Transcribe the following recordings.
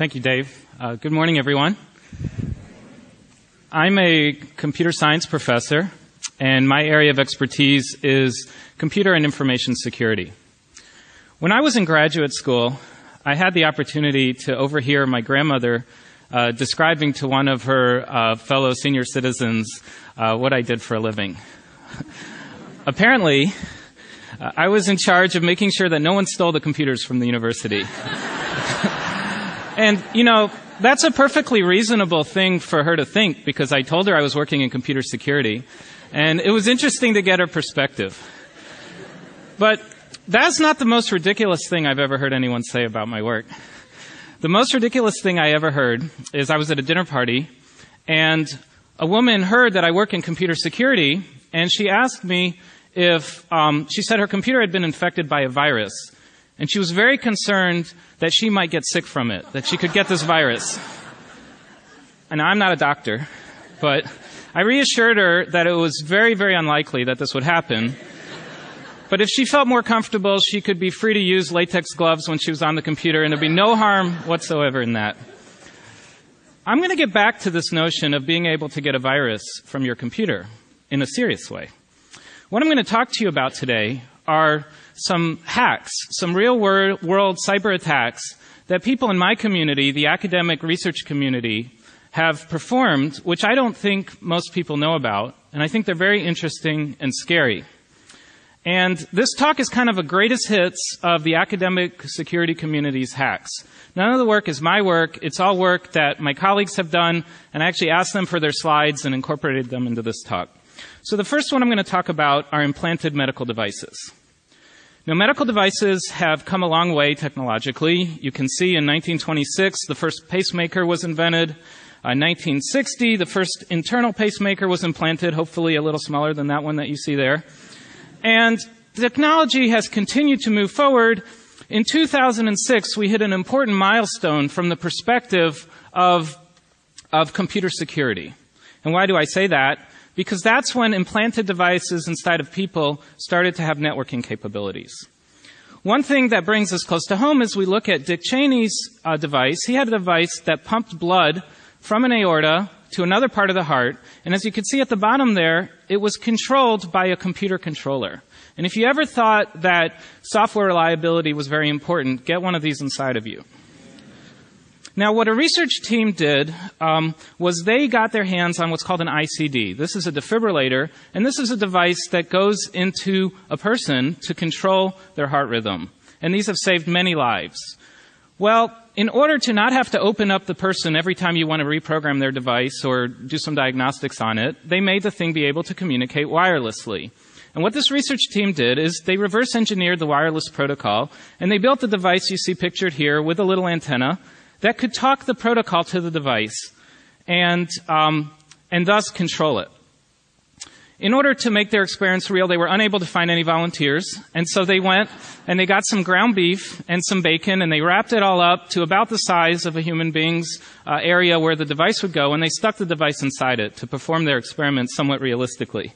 Thank you, Dave. Uh, good morning, everyone. I'm a computer science professor, and my area of expertise is computer and information security. When I was in graduate school, I had the opportunity to overhear my grandmother uh, describing to one of her uh, fellow senior citizens uh, what I did for a living. Apparently, uh, I was in charge of making sure that no one stole the computers from the university. and, you know, that's a perfectly reasonable thing for her to think because I told her I was working in computer security. And it was interesting to get her perspective. But that's not the most ridiculous thing I've ever heard anyone say about my work. The most ridiculous thing I ever heard is I was at a dinner party and a woman heard that I work in computer security and she asked me if, um, she said her computer had been infected by a virus. And she was very concerned that she might get sick from it, that she could get this virus. And I'm not a doctor, but I reassured her that it was very, very unlikely that this would happen. But if she felt more comfortable, she could be free to use latex gloves when she was on the computer, and there'd be no harm whatsoever in that. I'm going to get back to this notion of being able to get a virus from your computer in a serious way. What I'm going to talk to you about today are some hacks, some real world cyber attacks that people in my community, the academic research community, have performed, which I don't think most people know about, and I think they're very interesting and scary. And this talk is kind of a greatest hits of the academic security community's hacks. None of the work is my work. It's all work that my colleagues have done, and I actually asked them for their slides and incorporated them into this talk. So the first one I'm going to talk about are implanted medical devices. Now, medical devices have come a long way technologically. You can see in 1926, the first pacemaker was invented. Uh, 1960, the first internal pacemaker was implanted, hopefully a little smaller than that one that you see there. And technology has continued to move forward. In 2006, we hit an important milestone from the perspective of, of computer security. And why do I say that? Because that's when implanted devices inside of people started to have networking capabilities. One thing that brings us close to home is we look at Dick Cheney's uh, device. He had a device that pumped blood from an aorta to another part of the heart, and as you can see at the bottom there, it was controlled by a computer controller. And if you ever thought that software reliability was very important, get one of these inside of you. Now, what a research team did um, was they got their hands on what's called an ICD. This is a defibrillator, and this is a device that goes into a person to control their heart rhythm. And these have saved many lives. Well, in order to not have to open up the person every time you want to reprogram their device or do some diagnostics on it, they made the thing be able to communicate wirelessly. And what this research team did is they reverse engineered the wireless protocol, and they built the device you see pictured here with a little antenna that could talk the protocol to the device and, um, and thus control it. In order to make their experience real, they were unable to find any volunteers, and so they went and they got some ground beef and some bacon, and they wrapped it all up to about the size of a human being's uh, area where the device would go, and they stuck the device inside it to perform their experiment somewhat realistically.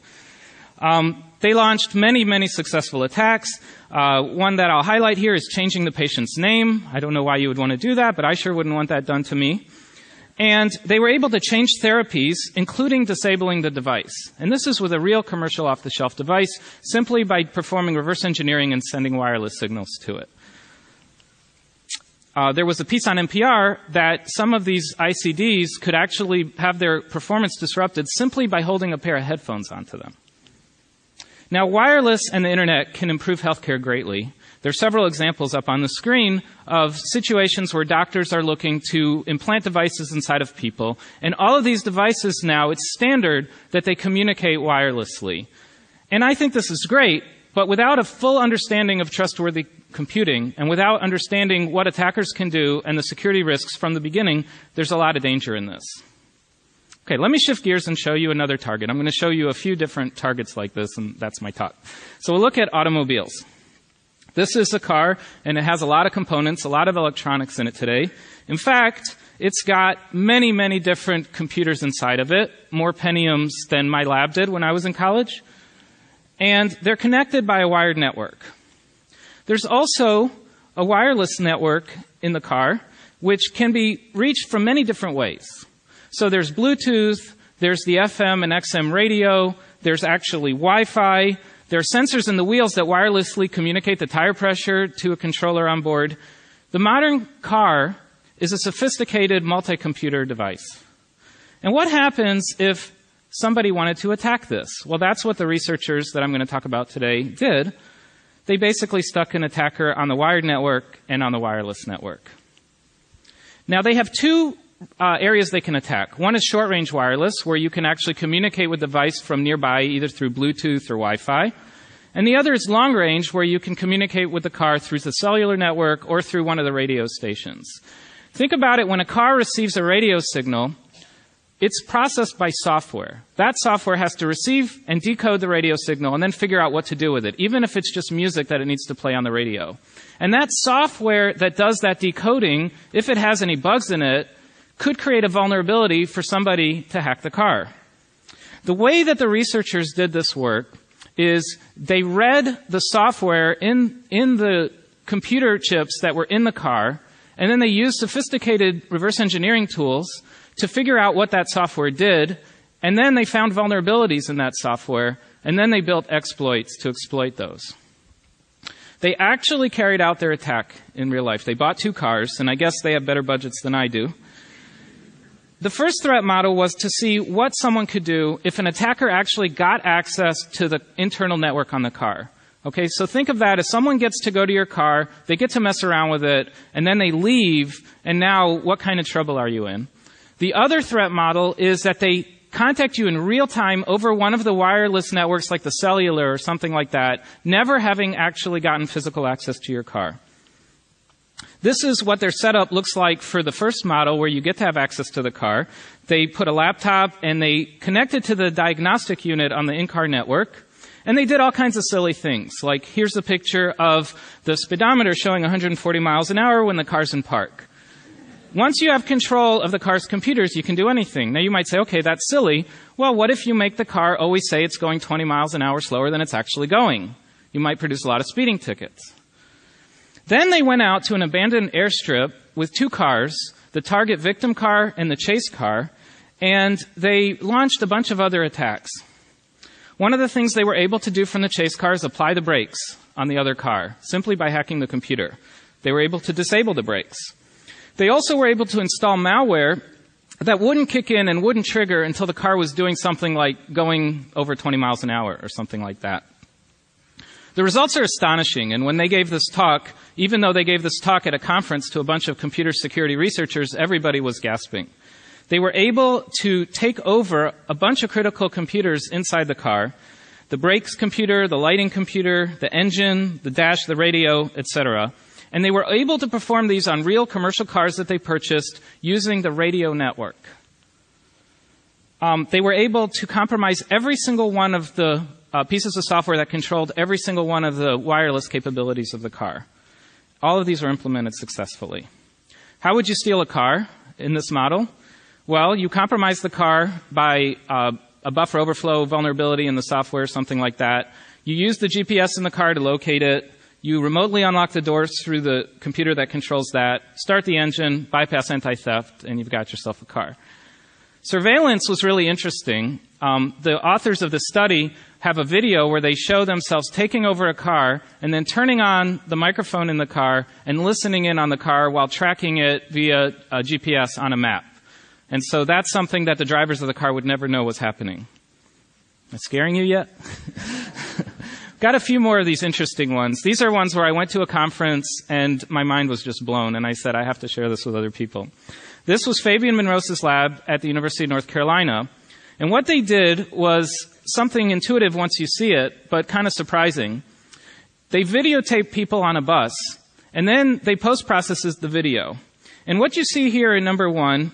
Um, they launched many, many successful attacks. Uh, one that I'll highlight here is changing the patient's name. I don't know why you would want to do that, but I sure wouldn't want that done to me. And they were able to change therapies, including disabling the device. And this is with a real commercial off the shelf device, simply by performing reverse engineering and sending wireless signals to it. Uh, there was a piece on NPR that some of these ICDs could actually have their performance disrupted simply by holding a pair of headphones onto them. Now, wireless and the internet can improve healthcare greatly. There are several examples up on the screen of situations where doctors are looking to implant devices inside of people. And all of these devices now, it's standard that they communicate wirelessly. And I think this is great, but without a full understanding of trustworthy computing and without understanding what attackers can do and the security risks from the beginning, there's a lot of danger in this. Okay, let me shift gears and show you another target. I'm going to show you a few different targets like this, and that's my talk. So we'll look at automobiles. This is a car, and it has a lot of components, a lot of electronics in it today. In fact, it's got many, many different computers inside of it, more Pentiums than my lab did when I was in college. And they're connected by a wired network. There's also a wireless network in the car, which can be reached from many different ways. So there's Bluetooth, there's the FM and XM radio, there's actually Wi-Fi, there are sensors in the wheels that wirelessly communicate the tire pressure to a controller on board. The modern car is a sophisticated multi-computer device. And what happens if somebody wanted to attack this? Well, that's what the researchers that I'm going to talk about today did. They basically stuck an attacker on the wired network and on the wireless network. Now they have two uh, areas they can attack. One is short range wireless, where you can actually communicate with the device from nearby, either through Bluetooth or Wi Fi. And the other is long range, where you can communicate with the car through the cellular network or through one of the radio stations. Think about it when a car receives a radio signal, it's processed by software. That software has to receive and decode the radio signal and then figure out what to do with it, even if it's just music that it needs to play on the radio. And that software that does that decoding, if it has any bugs in it, could create a vulnerability for somebody to hack the car. The way that the researchers did this work is they read the software in, in the computer chips that were in the car, and then they used sophisticated reverse engineering tools to figure out what that software did, and then they found vulnerabilities in that software, and then they built exploits to exploit those. They actually carried out their attack in real life. They bought two cars, and I guess they have better budgets than I do. The first threat model was to see what someone could do if an attacker actually got access to the internal network on the car. Okay, so think of that as someone gets to go to your car, they get to mess around with it, and then they leave, and now what kind of trouble are you in? The other threat model is that they contact you in real time over one of the wireless networks like the cellular or something like that, never having actually gotten physical access to your car. This is what their setup looks like for the first model where you get to have access to the car. They put a laptop and they connected it to the diagnostic unit on the in-car network. And they did all kinds of silly things. Like here's a picture of the speedometer showing 140 miles an hour when the car's in park. Once you have control of the car's computers, you can do anything. Now you might say, okay, that's silly. Well, what if you make the car always say it's going 20 miles an hour slower than it's actually going? You might produce a lot of speeding tickets. Then they went out to an abandoned airstrip with two cars, the target victim car and the chase car, and they launched a bunch of other attacks. One of the things they were able to do from the chase car is apply the brakes on the other car, simply by hacking the computer. They were able to disable the brakes. They also were able to install malware that wouldn't kick in and wouldn't trigger until the car was doing something like going over 20 miles an hour or something like that. The results are astonishing, and when they gave this talk, even though they gave this talk at a conference to a bunch of computer security researchers, everybody was gasping. They were able to take over a bunch of critical computers inside the car, the brakes computer, the lighting computer, the engine, the dash, the radio, etc. And they were able to perform these on real commercial cars that they purchased using the radio network. Um, they were able to compromise every single one of the uh, pieces of software that controlled every single one of the wireless capabilities of the car. All of these were implemented successfully. How would you steal a car in this model? Well, you compromise the car by uh, a buffer overflow vulnerability in the software, something like that. You use the GPS in the car to locate it. You remotely unlock the doors through the computer that controls that, start the engine, bypass anti-theft, and you've got yourself a car. Surveillance was really interesting. Um, the authors of the study have a video where they show themselves taking over a car and then turning on the microphone in the car and listening in on the car while tracking it via GPS on a map. And so that's something that the drivers of the car would never know was happening. Am I scaring you yet? Got a few more of these interesting ones. These are ones where I went to a conference and my mind was just blown and I said, I have to share this with other people. This was Fabian Monrose's lab at the University of North Carolina. And what they did was something intuitive once you see it, but kind of surprising. They videotape people on a bus, and then they post processes the video. And what you see here in number one,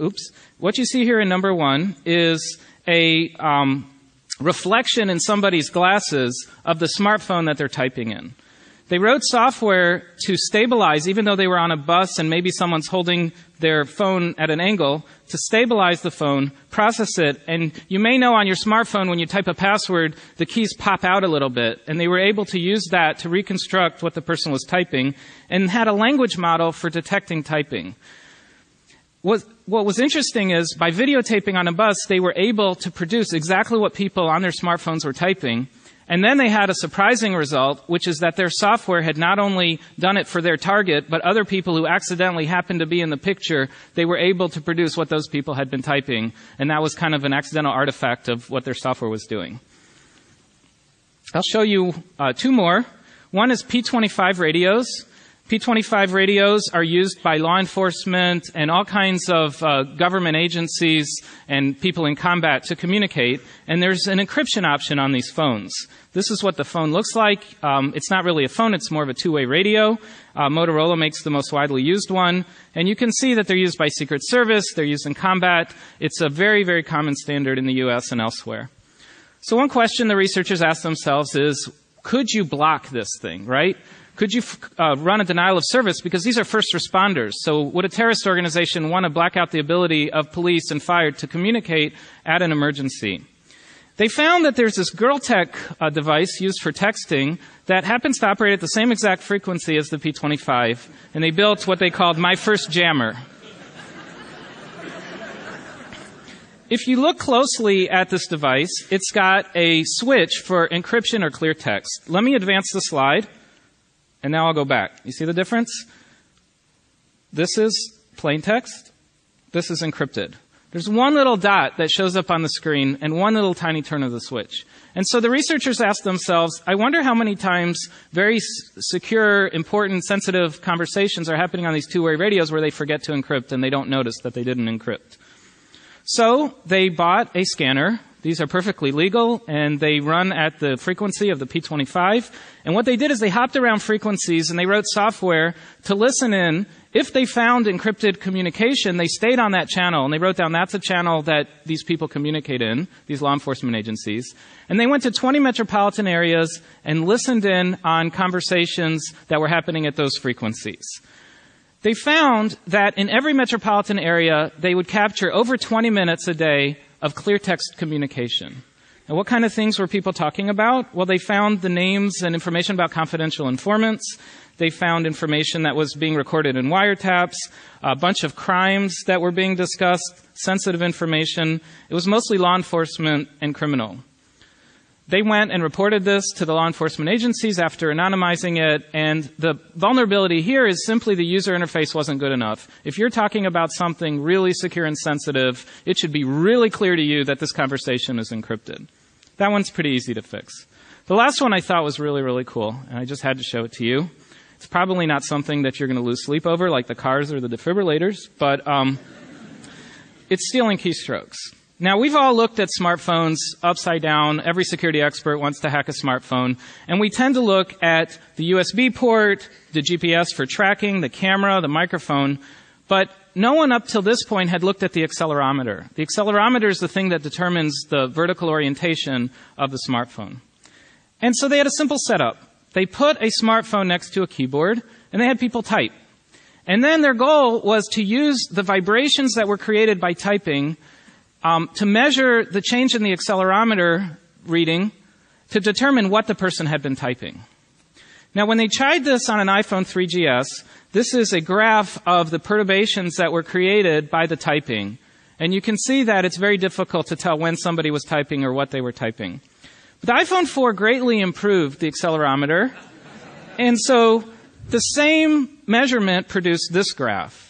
oops, what you see here in number one is a um, reflection in somebody's glasses of the smartphone that they're typing in. They wrote software to stabilize, even though they were on a bus and maybe someone's holding their phone at an angle, to stabilize the phone, process it, and you may know on your smartphone when you type a password, the keys pop out a little bit, and they were able to use that to reconstruct what the person was typing, and had a language model for detecting typing. What, what was interesting is by videotaping on a bus, they were able to produce exactly what people on their smartphones were typing, and then they had a surprising result, which is that their software had not only done it for their target, but other people who accidentally happened to be in the picture, they were able to produce what those people had been typing. And that was kind of an accidental artifact of what their software was doing. I'll show you uh, two more. One is P25 radios. P25 radios are used by law enforcement and all kinds of uh, government agencies and people in combat to communicate. And there's an encryption option on these phones. This is what the phone looks like. Um, it's not really a phone; it's more of a two-way radio. Uh, Motorola makes the most widely used one, and you can see that they're used by Secret Service. They're used in combat. It's a very, very common standard in the U.S. and elsewhere. So one question the researchers asked themselves is, could you block this thing, right? Could you uh, run a denial of service? Because these are first responders. So would a terrorist organization want to black out the ability of police and fire to communicate at an emergency? They found that there's this GirlTech uh, device used for texting that happens to operate at the same exact frequency as the P25, and they built what they called My First Jammer. if you look closely at this device, it's got a switch for encryption or clear text. Let me advance the slide. And now I'll go back. You see the difference? This is plain text. This is encrypted. There's one little dot that shows up on the screen and one little tiny turn of the switch. And so the researchers asked themselves, I wonder how many times very secure, important, sensitive conversations are happening on these two-way radios where they forget to encrypt and they don't notice that they didn't encrypt. So they bought a scanner these are perfectly legal and they run at the frequency of the P25. And what they did is they hopped around frequencies and they wrote software to listen in. If they found encrypted communication, they stayed on that channel and they wrote down that's a channel that these people communicate in, these law enforcement agencies. And they went to 20 metropolitan areas and listened in on conversations that were happening at those frequencies. They found that in every metropolitan area, they would capture over 20 minutes a day of clear text communication. And what kind of things were people talking about? Well, they found the names and information about confidential informants. They found information that was being recorded in wiretaps, a bunch of crimes that were being discussed, sensitive information. It was mostly law enforcement and criminal. They went and reported this to the law enforcement agencies after anonymizing it, and the vulnerability here is simply the user interface wasn't good enough. If you're talking about something really secure and sensitive, it should be really clear to you that this conversation is encrypted. That one's pretty easy to fix. The last one I thought was really, really cool, and I just had to show it to you. It's probably not something that you're going to lose sleep over, like the cars or the defibrillators, but um, it's stealing keystrokes. Now, we've all looked at smartphones upside down. Every security expert wants to hack a smartphone. And we tend to look at the USB port, the GPS for tracking, the camera, the microphone. But no one up till this point had looked at the accelerometer. The accelerometer is the thing that determines the vertical orientation of the smartphone. And so they had a simple setup. They put a smartphone next to a keyboard and they had people type. And then their goal was to use the vibrations that were created by typing um, to measure the change in the accelerometer reading to determine what the person had been typing. Now, when they tried this on an iPhone 3GS, this is a graph of the perturbations that were created by the typing. And you can see that it's very difficult to tell when somebody was typing or what they were typing. But the iPhone 4 greatly improved the accelerometer. And so the same measurement produced this graph.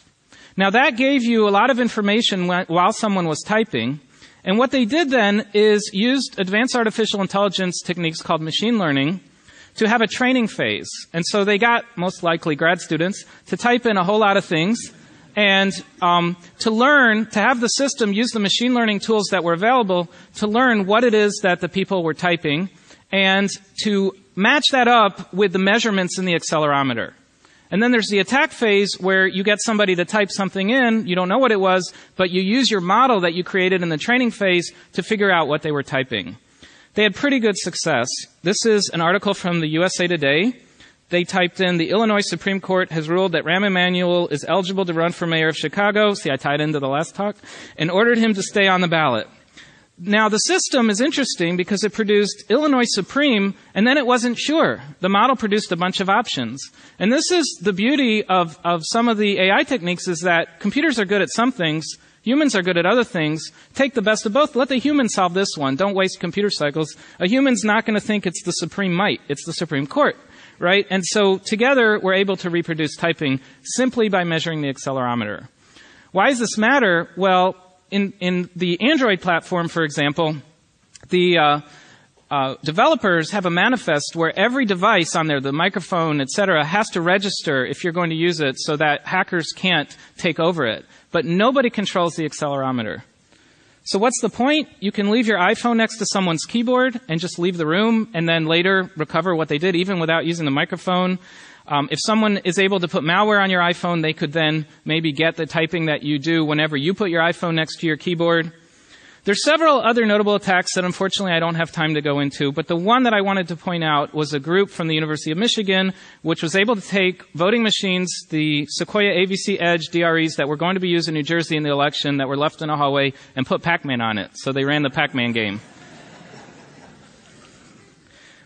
Now that gave you a lot of information while someone was typing. And what they did then is used advanced artificial intelligence techniques called machine learning to have a training phase. And so they got most likely grad students to type in a whole lot of things and um, to learn to have the system use the machine learning tools that were available to learn what it is that the people were typing and to match that up with the measurements in the accelerometer. And then there's the attack phase where you get somebody to type something in, you don't know what it was, but you use your model that you created in the training phase to figure out what they were typing. They had pretty good success. This is an article from the USA Today. they typed in the Illinois Supreme Court has ruled that Rahm Emanuel is eligible to run for mayor of Chicago. See, I tied into the last talk and ordered him to stay on the ballot. Now the system is interesting because it produced Illinois Supreme and then it wasn't sure. The model produced a bunch of options. And this is the beauty of, of some of the AI techniques is that computers are good at some things, humans are good at other things. Take the best of both. Let the human solve this one. Don't waste computer cycles. A human's not going to think it's the supreme might. It's the Supreme Court. Right? And so together we're able to reproduce typing simply by measuring the accelerometer. Why does this matter? Well, in, in the Android platform, for example, the uh, uh, developers have a manifest where every device on there, the microphone, etc., has to register if you're going to use it so that hackers can't take over it. But nobody controls the accelerometer. So what's the point? You can leave your iPhone next to someone's keyboard and just leave the room and then later recover what they did even without using the microphone. Um, if someone is able to put malware on your iPhone, they could then maybe get the typing that you do whenever you put your iPhone next to your keyboard. There's several other notable attacks that unfortunately I don't have time to go into, but the one that I wanted to point out was a group from the University of Michigan which was able to take voting machines, the Sequoia AVC Edge DREs that were going to be used in New Jersey in the election that were left in a hallway and put Pac-Man on it. So they ran the Pac-Man game.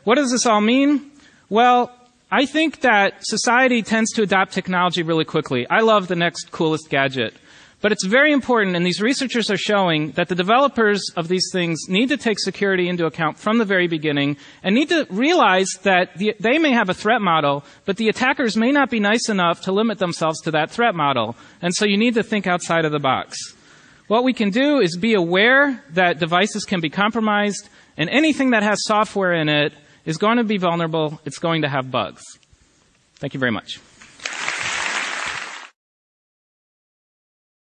what does this all mean? Well, I think that society tends to adopt technology really quickly. I love the next coolest gadget. But it's very important, and these researchers are showing that the developers of these things need to take security into account from the very beginning and need to realize that the, they may have a threat model, but the attackers may not be nice enough to limit themselves to that threat model. And so you need to think outside of the box. What we can do is be aware that devices can be compromised, and anything that has software in it is going to be vulnerable. It's going to have bugs. Thank you very much.